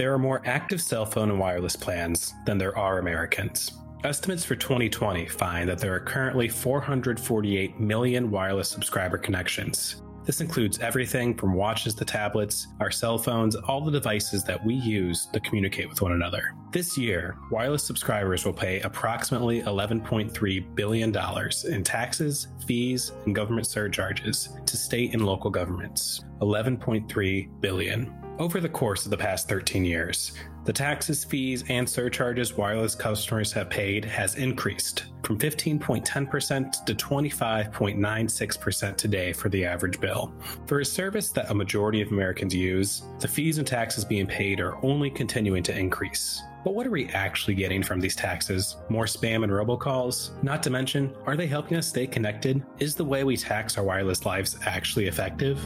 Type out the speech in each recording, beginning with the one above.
there are more active cell phone and wireless plans than there are Americans. Estimates for 2020 find that there are currently 448 million wireless subscriber connections. This includes everything from watches to tablets, our cell phones, all the devices that we use to communicate with one another. This year, wireless subscribers will pay approximately $11.3 billion in taxes, fees, and government surcharges to state and local governments. 11.3 billion. Over the course of the past 13 years, the taxes, fees, and surcharges wireless customers have paid has increased from 15.10% to 25.96% today for the average bill. For a service that a majority of Americans use, the fees and taxes being paid are only continuing to increase. But what are we actually getting from these taxes? More spam and robocalls? Not to mention, are they helping us stay connected? Is the way we tax our wireless lives actually effective?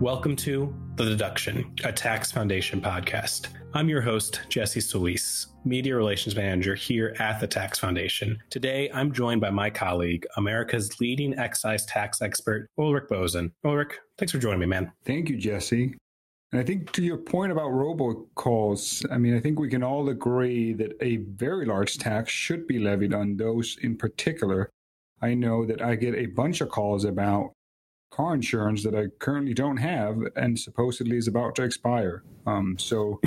Welcome to The Deduction, a Tax Foundation podcast. I'm your host, Jesse Solis, Media Relations Manager here at the Tax Foundation. Today, I'm joined by my colleague, America's leading excise tax expert, Ulrik Boesen. Ulrik, thanks for joining me, man. Thank you, Jesse. And I think to your point about robocalls, I mean, I think we can all agree that a very large tax should be levied on those in particular. I know that I get a bunch of calls about car insurance that I currently don't have and supposedly is about to expire. Um, so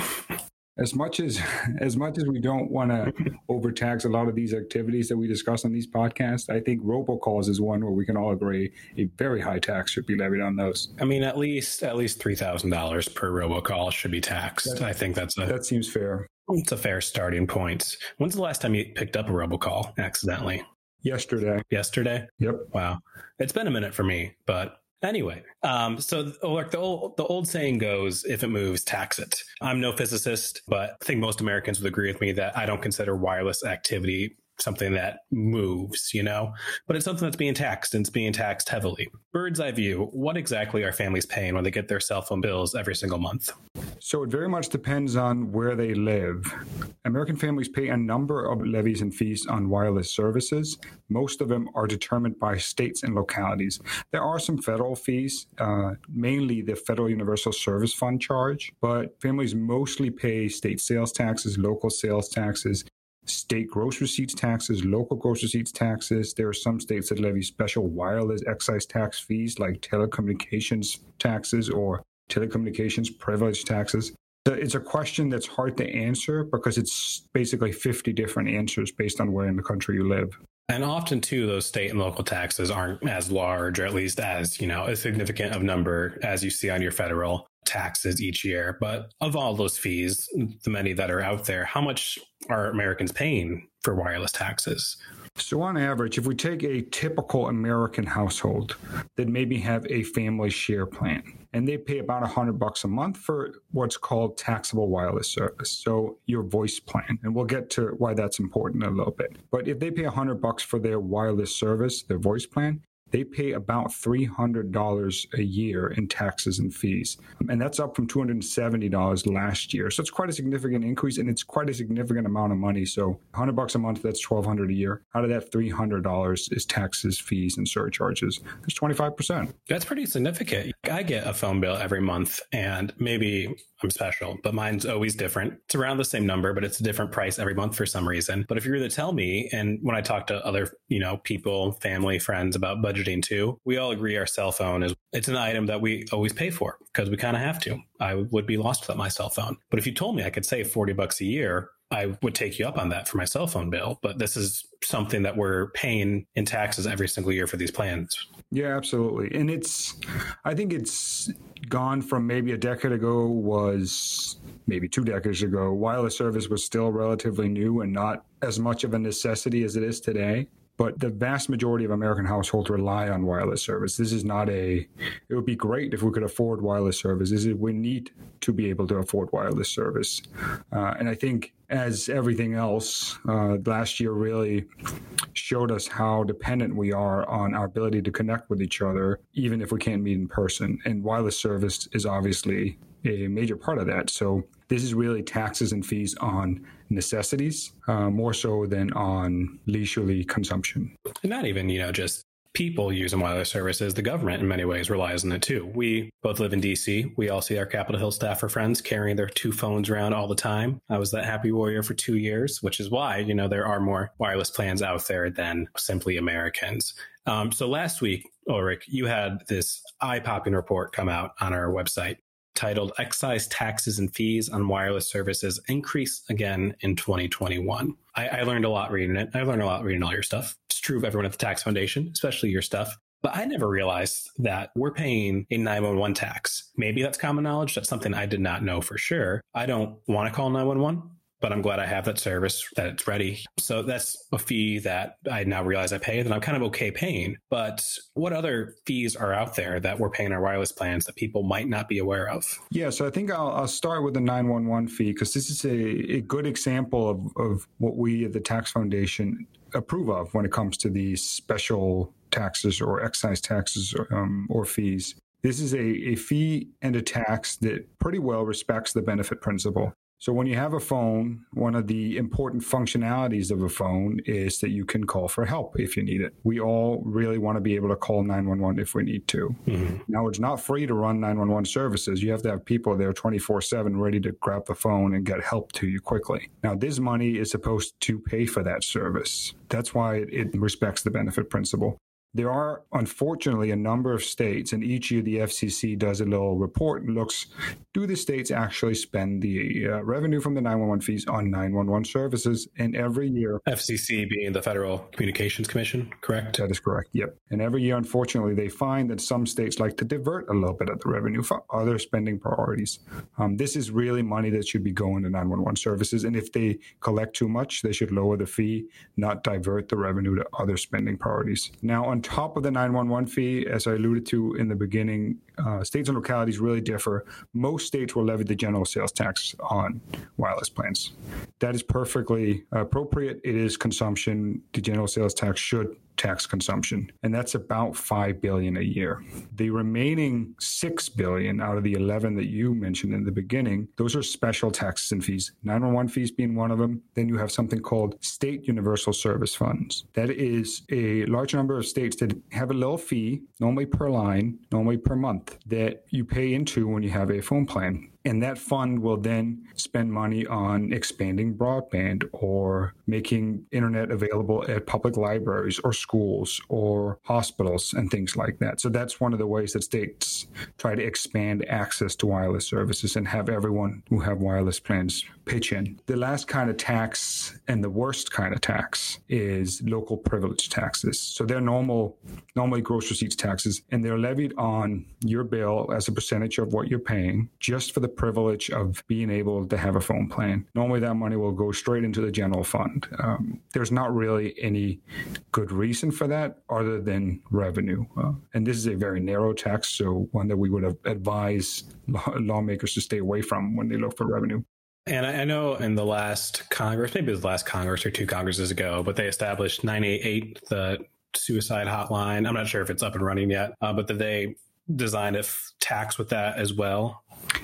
as much as as much as we don't want to overtax a lot of these activities that we discuss on these podcasts, I think robocalls is one where we can all agree a very high tax should be levied on those. I mean, at least at least three thousand dollars per robocall should be taxed. That, I think that's a that seems fair. It's a fair starting point. When's the last time you picked up a robocall accidentally? Yesterday. Yesterday? Yep. Wow. It's been a minute for me, but Anyway, um, so like the old the old saying goes, if it moves, tax it. I'm no physicist, but I think most Americans would agree with me that I don't consider wireless activity something that moves, you know, but it's something that's being taxed and it's being taxed heavily. Bird's eye view, what exactly are families paying when they get their cell phone bills every single month? So it very much depends on where they live. American families pay a number of levies and fees on wireless services. Most of them are determined by states and localities. There are some federal fees, uh, mainly the Federal Universal Service Fund charge, but families mostly pay state sales taxes, local sales taxes, state gross receipts taxes, local gross receipts taxes. There are some states that levy special wireless excise tax fees like telecommunications taxes or telecommunications privilege taxes. It's a question that's hard to answer because it's basically 50 different answers based on where in the country you live. And often too, those state and local taxes aren't as large, or at least as, you know, a significant of number as you see on your federal taxes each year. But of all those fees, the many that are out there, how much are Americans paying for wireless taxes? So, on average, if we take a typical American household that maybe have a family share plan, and they pay about a hundred bucks a month for what's called taxable wireless service. So your voice plan, and we'll get to why that's important in a little bit. But if they pay a hundred bucks for their wireless service, their voice plan, they pay about $300 a year in taxes and fees. And that's up from $270 last year. So it's quite a significant increase and it's quite a significant amount of money. So 100 bucks a month, that's 1200 a year. Out of that $300 is taxes, fees, and surcharges. That's 25%. That's pretty significant. I get a phone bill every month and maybe I'm special, but mine's always different. It's around the same number, but it's a different price every month for some reason. But if you were to tell me, and when I talk to other, you know, people, family, friends about budgeting too, we all agree our cell phone is it's an item that we always pay for because we kind of have to. I would be lost without my cell phone. But if you told me I could save 40 bucks a year, I would take you up on that for my cell phone bill. But this is something that we're paying in taxes every single year for these plans. Yeah, absolutely. And it's, I think it's gone from maybe a decade ago was maybe two decades ago. Wireless service was still relatively new and not as much of a necessity as it is today but the vast majority of American households rely on wireless service. This is not a, it would be great if we could afford wireless service. This is, we need to be able to afford wireless service. Uh, and I think, as everything else, uh, last year really showed us how dependent we are on our ability to connect with each other, even if we can't meet in person. And wireless service is obviously a major part of that. So this is really taxes and fees on necessities uh, more so than on leisurely consumption. Not even, you know, just people using wireless services, the government in many ways relies on it too. We both live in DC. We all see our Capitol Hill staffer friends carrying their two phones around all the time. I was that happy warrior for two years, which is why, you know, there are more wireless plans out there than simply Americans. Um, so last week, Ulrik, you had this eye popping report come out on our website titled Excise Taxes and Fees on Wireless Services Increase Again in 2021. I, I, learned a lot reading it. I learned a lot reading all your stuff. It's true of everyone at the Tax Foundation, especially your stuff. But I never realized that we're paying a 911 tax. Maybe that's common knowledge. That's something I did not know for sure. I don't want to call 911 but I'm glad I have that service, that it's ready. So that's a fee that I now realize I pay that I'm kind of okay paying. But what other fees are out there that we're paying our wireless plans that people might not be aware of? Yeah, so I think I'll, I'll start with the 911 fee because this is a, a good example of, of what we at the Tax Foundation approve of when it comes to these special taxes or excise taxes um, or fees. This is a, a fee and a tax that pretty well respects the benefit principle. So when you have a phone, one of the important functionalities of a phone is that you can call for help if you need it. We all really want to be able to call 911 if we need to. Mm-hmm. Now it's not free to run 911 services. You have to have people there 24/7 ready to grab the phone and get help to you quickly. Now this money is supposed to pay for that service. That's why it respects the benefit principle. There are, unfortunately, a number of states, and each year the FCC does a little report and looks do the states actually spend the uh, revenue from the 911 fees on 911 services? And every year. FCC being the Federal Communications Commission, correct? That is correct, yep. And every year, unfortunately, they find that some states like to divert a little bit of the revenue for other spending priorities. Um, this is really money that should be going to 911 services. And if they collect too much, they should lower the fee, not divert the revenue to other spending priorities. Now, on top of the 911 fee, as I alluded to in the beginning, uh, states and localities really differ. Most states will levy the general sales tax on wireless plans. That is perfectly appropriate. It is consumption. The general sales tax should tax consumption, and that's about 5 billion a year. The remaining 6 billion out of the 11 that you mentioned in the beginning, those are special taxes and fees. 911 fees being one of them. Then you have something called state universal service funds. That is a large number of states that have a little fee, normally per line, normally per month, that you pay into when you have a phone plan. And that fund will then spend money on expanding broadband or making internet available at public libraries or schools or hospitals and things like that. So that's one of the ways that states try to expand access to wireless services and have everyone who have wireless plans pitch in. The last kind of tax and the worst kind of tax is local privilege taxes. So they're normal, normally gross receipts taxes, and they're levied on your bill as a percentage of what you're paying just for the privilege of being able to have a phone plan. Normally, that money will go straight into the general fund. Um, there's not really any good reason for that other than revenue. Uh, and this is a very narrow tax, so one that we would advise lawmakers to stay away from when they look for revenue. And I know in the last Congress, maybe it was the last Congress or two Congresses ago, but they established 988, the suicide hotline. I'm not sure if it's up and running yet, uh, but that they designed a f- tax with that as well.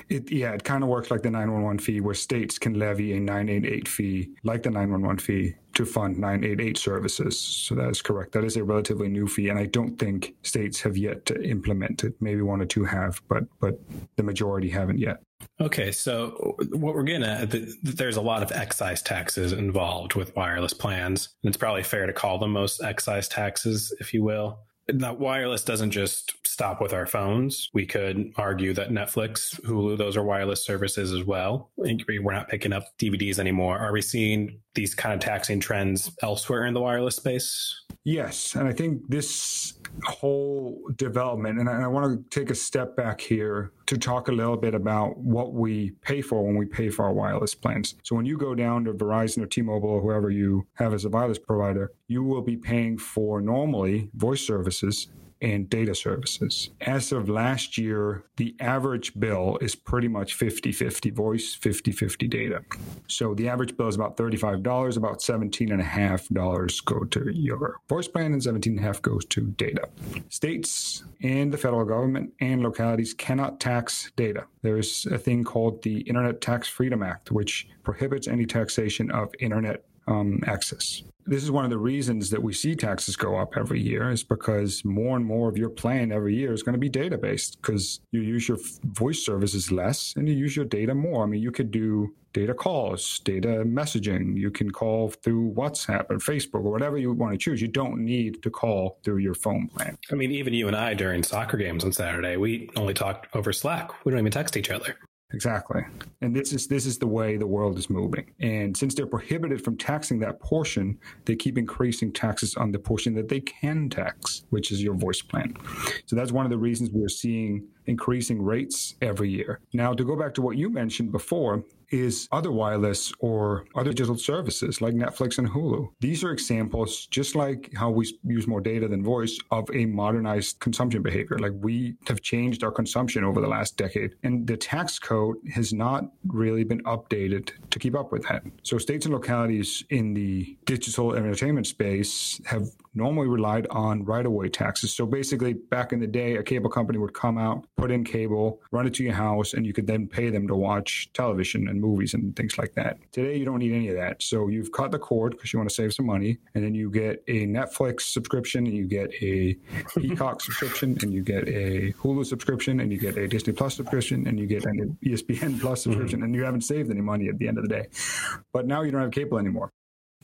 It, yeah, it kind of works like the 911 fee, where states can levy a 988 fee, like the 911 fee, to fund 988 services. So that is correct. That is a relatively new fee, and I don't think states have yet to implement it. Maybe one or two have, but but the majority haven't yet. Okay, so what we're getting at, there's a lot of excise taxes involved with wireless plans. And it's probably fair to call them most excise taxes, if you will. Now, wireless doesn't just stop with our phones. We could argue that Netflix, Hulu, those are wireless services as well. We're not picking up DVDs anymore. Are we seeing these kind of taxing trends elsewhere in the wireless space? Yes. And I think this whole development, and I, want to take a step back here to talk a little bit about what we pay for when we pay for our wireless plans. So when you go down to Verizon or T-Mobile or whoever you have as a wireless provider, you will be paying for normally voice services and data services. As of last year, the average bill is pretty much 50 50 voice, 50 50 data. So the average bill is about $35, about $17.5 go to your voice plan, and $17.5 goes to data. States and the federal government and localities cannot tax data. There's a thing called the Internet Tax Freedom Act, which prohibits any taxation of internet um, access this is one of the reasons that we see taxes go up every year is because more and more of your plan every year is going to be data based because you use your voice services less and you use your data more. I mean, you could do data calls, data messaging. You can call through WhatsApp or Facebook or whatever you want to choose. You don't need to call through your phone plan. I mean, even you and I during soccer games on Saturday, we only talk over Slack. We don't even text each other. Exactly. And this is this is the way the world is moving. And since they're prohibited from taxing that portion, they keep increasing taxes on the portion that they can tax, which is your voice plan. So that's one of the reasons we're seeing increasing rates every year. Now, to go back to what you mentioned before, is other wireless or other digital services like Netflix and Hulu. These are examples, just like how we use more data than voice, of a modernized consumption behavior. Like we have changed our consumption over the last decade, and the tax code has not really been updated to keep up with that. So states and localities in the digital entertainment space have normally relied on right of way taxes. So basically, back in the day, a cable company would come out, put in cable, run it to your house, and you could then pay them to watch television and movies and things like that. Today, you don't need any of that. So you've cut the cord because you want to save some money, and then you get a Netflix subscription, and you get a Peacock subscription, and you get a Hulu subscription, and you get a Disney Plus subscription, and you get an ESPN Plus subscription, mm-hmm. and you haven't saved any money at the end of the day. But now you don't have cable anymore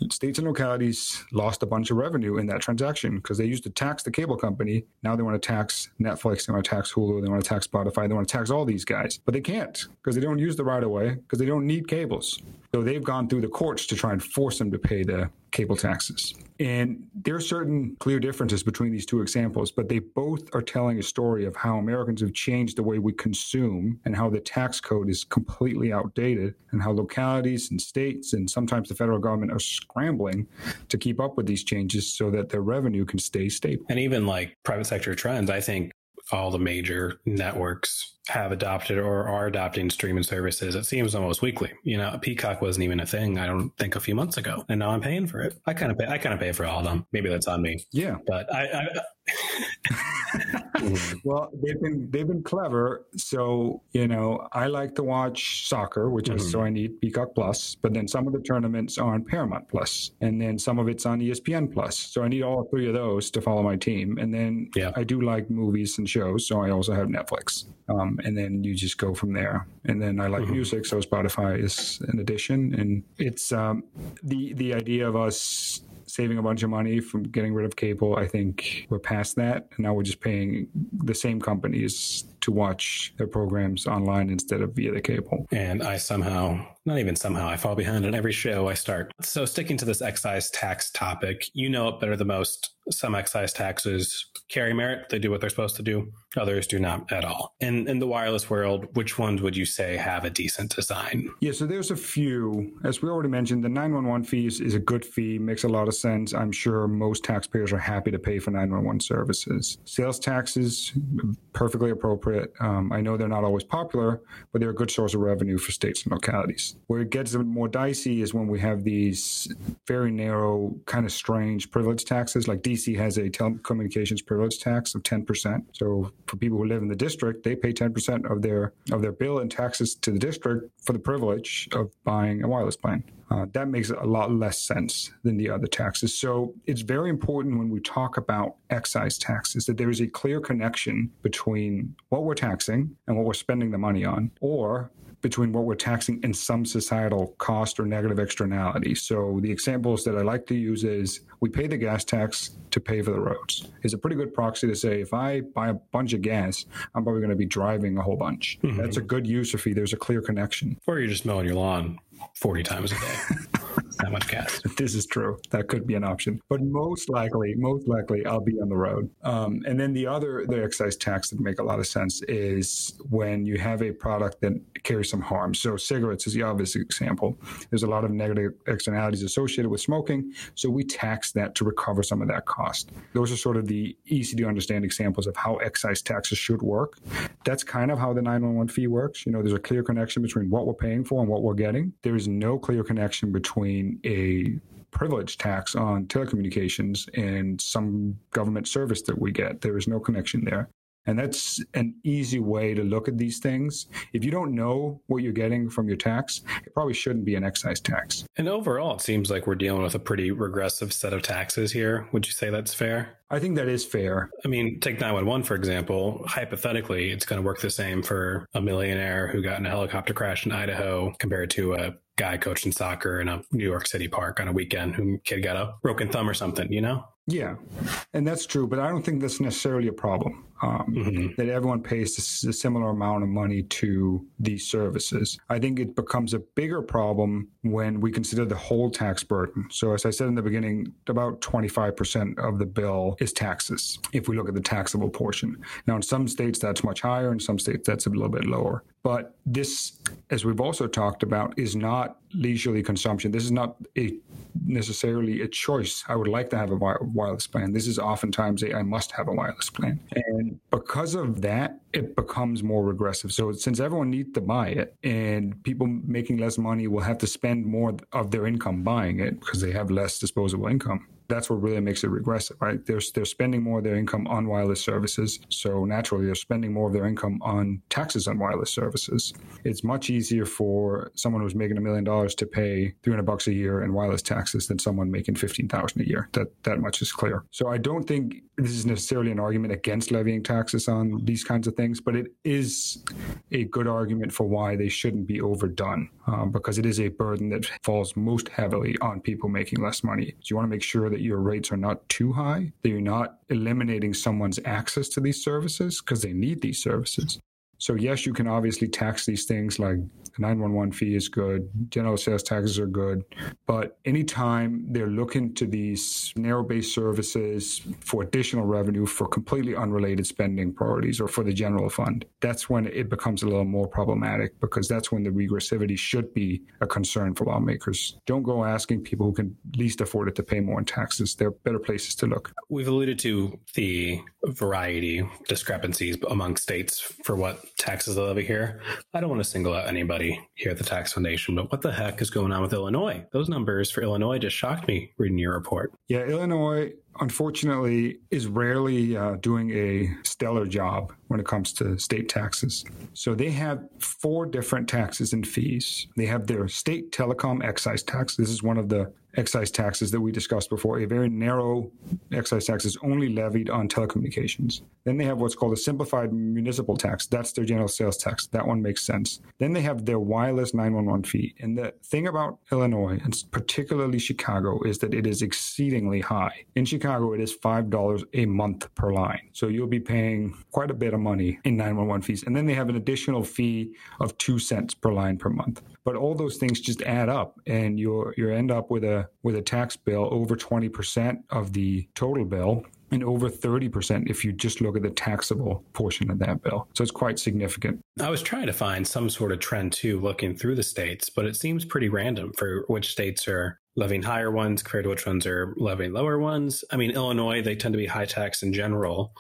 states and localities lost a bunch of revenue in that transaction because they used to tax the cable company. Now they want to tax Netflix, they want to tax Hulu, they want to tax Spotify, they want to tax all these guys. But they can't because they don't use the right of way because they don't need cables. So they've gone through the courts to try and force them to pay the cable taxes. And there are certain clear differences between these two examples, but they both are telling a story of how Americans have changed the way we consume and how the tax code is completely outdated and how localities and states and sometimes the federal government are scrambling to keep up with these changes so that their revenue can stay stable. And even like private sector trends, I think all the major networks have adopted or are adopting streaming services. It seems almost weekly. You know, Peacock wasn't even a thing. I don't think a few months ago, and now I'm paying for it. I kind of pay. I kind of pay for all of them. Maybe that's on me. Yeah, but I. I well, they've been they've been clever. So you know, I like to watch soccer, which mm-hmm. is so I need Peacock Plus. But then some of the tournaments are on Paramount Plus, and then some of it's on ESPN Plus. So I need all three of those to follow my team. And then yeah. I do like movies and shows, so I also have Netflix. Um, and then you just go from there. And then I like mm-hmm. music, so Spotify is an addition. And it's um, the the idea of us saving a bunch of money from getting rid of cable. I think we're past that, and now we're just paying the same companies to watch their programs online instead of via the cable. And I somehow, not even somehow, I fall behind on every show I start. So sticking to this excise tax topic, you know it better than most. Some excise taxes carry merit. They do what they're supposed to do. Others do not at all. In in the wireless world, which ones would you say have a decent design? Yeah, so there's a few. As we already mentioned, the 911 fees is a good fee, makes a lot of sense. I'm sure most taxpayers are happy to pay for 911 services. Sales taxes, perfectly appropriate. Um, I know they're not always popular, but they're a good source of revenue for states and localities. Where it gets more dicey is when we have these very narrow, kind of strange privilege taxes. Like DC has a telecommunications privilege tax of 10%. So for people who live in the district, they pay 10% of their of their bill in taxes to the district for the privilege of buying a wireless plan. Uh, that makes a lot less sense than the other taxes. So it's very important when we talk about excise taxes that there is a clear connection between what we're taxing and what we're spending the money on, or between what we're taxing and some societal cost or negative externality. So the examples that I like to use is we pay the gas tax to pay for the roads. It's a pretty good proxy to say if I buy a bunch of gas, I'm probably going to be driving a whole bunch. Mm-hmm. That's a good user fee. There's a clear connection. Or you're just mowing your lawn 40 times a day. This is true. That could be an option. But most likely, most likely, I'll be on the road. Um, and then the other, the excise tax that make a lot of sense is when you have a product that carries some harm. So cigarettes is the obvious example. There's a lot of negative externalities associated with smoking. So we tax that to recover some of that cost. Those are sort of the easy to understand examples of how excise taxes should work. That's kind of how the 911 fee works. You know, there's a clear connection between what we're paying for and what we're getting. There is no clear connection between a privilege tax on telecommunications and some government service that we get. There is no connection there. And that's an easy way to look at these things. If you don't know what you're getting from your tax, it probably shouldn't be an excise tax. And overall, it seems like we're dealing with a pretty regressive set of taxes here. Would you say that's fair? I think that is fair. I mean, take 911, for example. Hypothetically, it's going to work the same for a millionaire who got in a helicopter crash in Idaho compared to a guy coaching soccer in a New York City park on a weekend who kid got a broken thumb or something, you know? Yeah, and that's true, but I don't think that's necessarily a problem. Um, mm-hmm. That everyone pays a similar amount of money to these services. I think it becomes a bigger problem when we consider the whole tax burden. So, as I said in the beginning, about 25% of the bill is taxes if we look at the taxable portion. Now, in some states, that's much higher, in some states, that's a little bit lower. But this, as we've also talked about, is not leisurely consumption. This is not a necessarily a choice. I would like to have a wireless plan. This is oftentimes a I must have a wireless plan. And because of that, it becomes more regressive. So since everyone needs to buy it and people making less money will have to spend more of their income buying it because they have less disposable income that's what really makes it regressive, right? They're, they're spending more of their income on wireless services. So naturally, they're spending more of their income on taxes on wireless services. It's much easier for someone who's making a million dollars to pay 300 bucks a year in wireless taxes than someone making 15,000 a year. That, that much is clear. So I don't think this is necessarily an argument against levying taxes on these kinds of things, but it is a good argument for why they shouldn't be overdone um, because it is a burden that falls most heavily on people making less money. So you want to make sure that your rates are not too high, that you're not eliminating someone's access to these services because they need these services. So, yes, you can obviously tax these things like the 911 fee is good, general sales taxes are good, but anytime they're looking to these narrow based services for additional revenue for completely unrelated spending priorities or for the general fund, that's when it becomes a little more problematic because that's when the regressivity should be a concern for lawmakers. Don't go asking people who can least afford it to pay more in taxes. There are better places to look. We've alluded to the variety discrepancies among states for what taxes they levy here. I don't want to single out anybody here at the Tax Foundation, but what the heck is going on with Illinois? Those numbers for Illinois just shocked me reading your report. Yeah, Illinois unfortunately, is rarely uh, doing a stellar job when it comes to state taxes. So they have four different taxes and fees. They have their state telecom excise tax. This is one of the excise taxes that we discussed before. A very narrow excise tax is only levied on telecommunications. Then they have what's called a simplified municipal tax. That's their general sales tax. That one makes sense. Then they have their wireless 911 fee. And the thing about Illinois, and particularly Chicago, is that it is exceedingly high. In Chicago, Chicago, it is $5 a month per line. So you'll be paying quite a bit of money in 911 fees. And then they have an additional fee of two cents per line per month. But all those things just add up and you you end up with a with a tax bill over 20% of the total bill and over 30% if you just look at the taxable portion of that bill. So it's quite significant. I was trying to find some sort of trend too, looking through the states, but it seems pretty random for which states are levying higher ones compared to which ones are levying lower ones. I mean, Illinois, they tend to be high tax in general,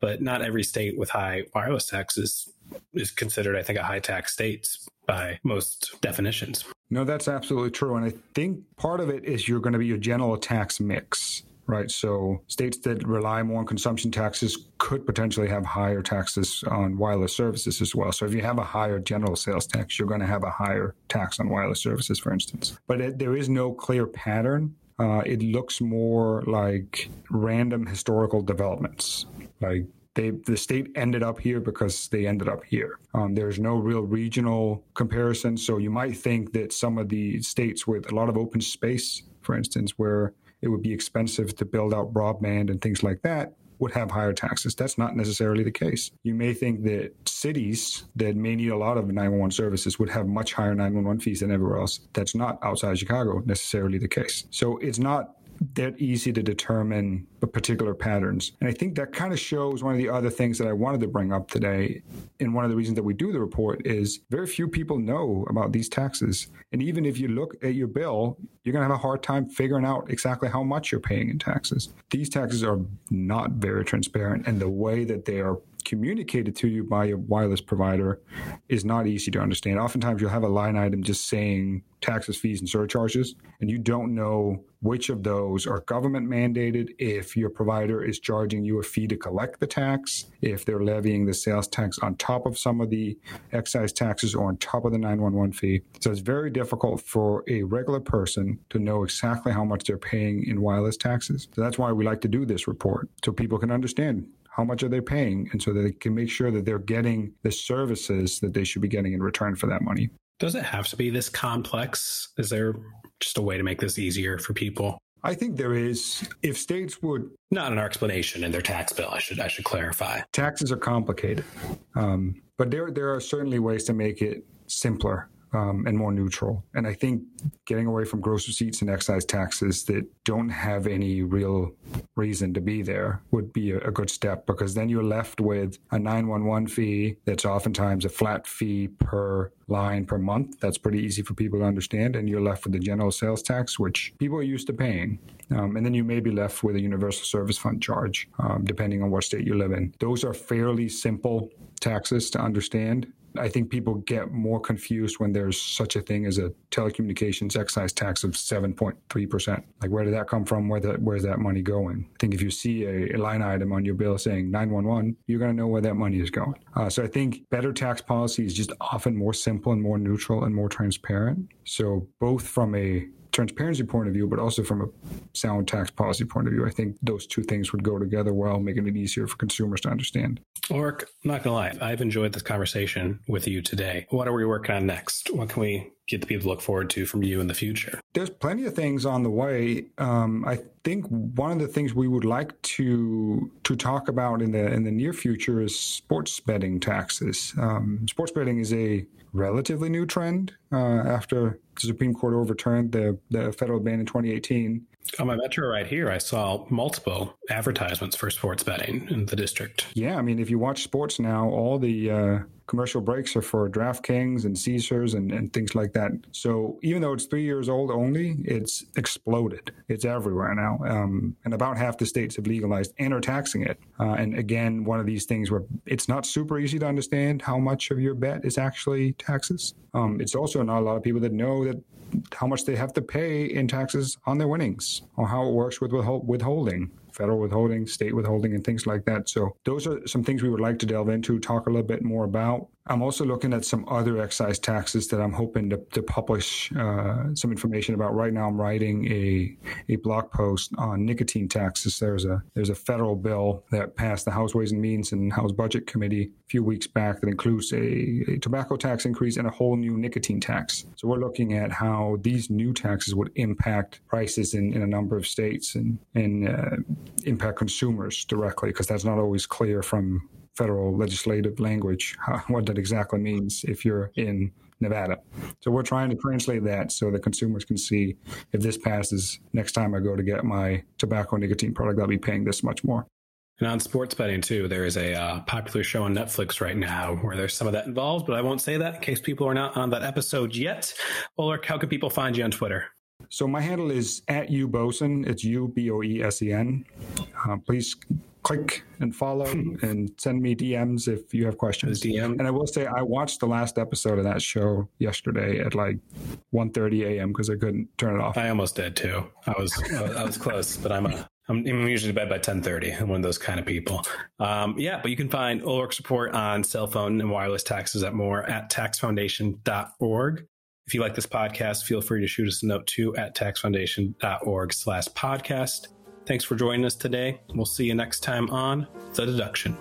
but not every state with high wireless taxes is considered, I think, a high tax state by most definitions. No, that's absolutely true. And I think part of it is you're going to be your general tax mix right? So states that rely more on consumption taxes could potentially have higher taxes on wireless services as well. So if you have a higher general sales tax, you're going to have a higher tax on wireless services, for instance. But it, there is no clear pattern. Uh, it looks more like random historical developments, like they, the state ended up here because they ended up here. Um, there's no real regional comparison. So you might think that some of the states with a lot of open space, for instance, where it would be expensive to build out broadband and things like that would have higher taxes. That's not necessarily the case. You may think that cities that may need a lot of 911 services would have much higher 911 fees than everywhere else. That's not outside Chicago necessarily the case. So it's not that easy to determine particular patterns. And I think that kind of shows one of the other things that I wanted to bring up today. And one of the reasons that we do the report is very few people know about these taxes. And even if you look at your bill, you're going to have a hard time figuring out exactly how much you're paying in taxes. These taxes are not very transparent, and the way that they are communicated to you by a wireless provider is not easy to understand. Oftentimes, you'll have a line item just saying taxes, fees, and surcharges, and you don't know which of those are government mandated, if your provider is charging you a fee to collect the tax, if they're levying the sales tax on top of some of the excise taxes or on top of the 911 fee. So it's very difficult for a regular person to know exactly how much they're paying in wireless taxes. So that's why we like to do this report so people can understand how much are they paying? And so that they can make sure that they're getting the services that they should be getting in return for that money. Does it have to be this complex? Is there just a way to make this easier for people? I think there is. If states would not in our explanation in their tax bill, I should I should clarify. Taxes are complicated, um, but there there are certainly ways to make it simpler um, and more neutral. And I think getting away from gross receipts and excise taxes that don't have any real reason to be there would be a, a good step because then you're left with a 911 fee that's oftentimes a flat fee per line per month. That's pretty easy for people to understand. And you're left with the general sales tax, which people are used to paying. Um, and then you may be left with a universal service fund charge, um, depending on what state you live in. Those are fairly simple taxes to understand. I think people get more confused when there's such a thing as a telecommunications excise tax of 7.3%. Like, where did that come from? Where the, where's that money going? I think if you see a, a line item on your bill saying 911, you're going to know where that money is going. Uh, so I think better tax policy is just often more simple and more neutral and more transparent. So, both from a transparency point of view, but also from a sound tax policy point of view. I think those two things would go together well, making it easier for consumers to understand. Ork, I'm not gonna lie, I've enjoyed this conversation with you today. What are we working on next? What can we get the people to look forward to from you in the future? There's plenty of things on the way. Um, I think one of the things we would like to to talk about in the in the near future is sports betting taxes. Um, sports betting is a relatively new trend uh, after the Supreme Court overturned the the federal ban in 2018. On my metro right here, I saw multiple advertisements for sports betting in the district. Yeah, I mean, if you watch sports now, all the uh, commercial breaks are for DraftKings and Caesars and, and things like that. So even though it's three years old only, it's exploded. It's everywhere now. Um, and about half the states have legalized and are taxing it. Uh, and again, one of these things where it's not super easy to understand how much of your bet is actually taxes. Um, it's also not a lot of people that know that how much they have to pay in taxes on their winnings or how it works with withholding federal withholding, state withholding, and things like that. So those are some things we would like to delve into, talk a little bit more about. I'm also looking at some other excise taxes that I'm hoping to, to publish uh, some information about. Right now, I'm writing a a blog post on nicotine taxes. There's a there's a federal bill that passed the House Ways and Means and House Budget Committee a few weeks back that includes a, a tobacco tax increase and a whole new nicotine tax. So we're looking at how these new taxes would impact prices in, in a number of states and and uh, impact consumers directly because that's not always clear from federal legislative language what that exactly means if you're in Nevada. So we're trying to translate that so the consumers can see if this passes next time I go to get my tobacco nicotine product, I'll be paying this much more. And on sports betting too, there is a uh, popular show on Netflix right now where there's some of that involved, but I won't say that in case people are not on that episode yet. Or how can people find you on Twitter? So my handle is at U. It's U B O E S E N. Uh, please click and follow and send me DMs if you have questions. DM. And I will say I watched the last episode of that show yesterday at like 1:30 a.m. because I couldn't turn it off. I almost did too. I was I was close, but I'm a I'm, usually bed by 10:30. I'm one of those kind of people. Um, yeah, but you can find Ulrik's report on cell phone and wireless taxes at more at taxfoundation.org. If you like this podcast, feel free to shoot us a note too at taxfoundation.org slash podcast. Thanks for joining us today. We'll see you next time on The Deduction.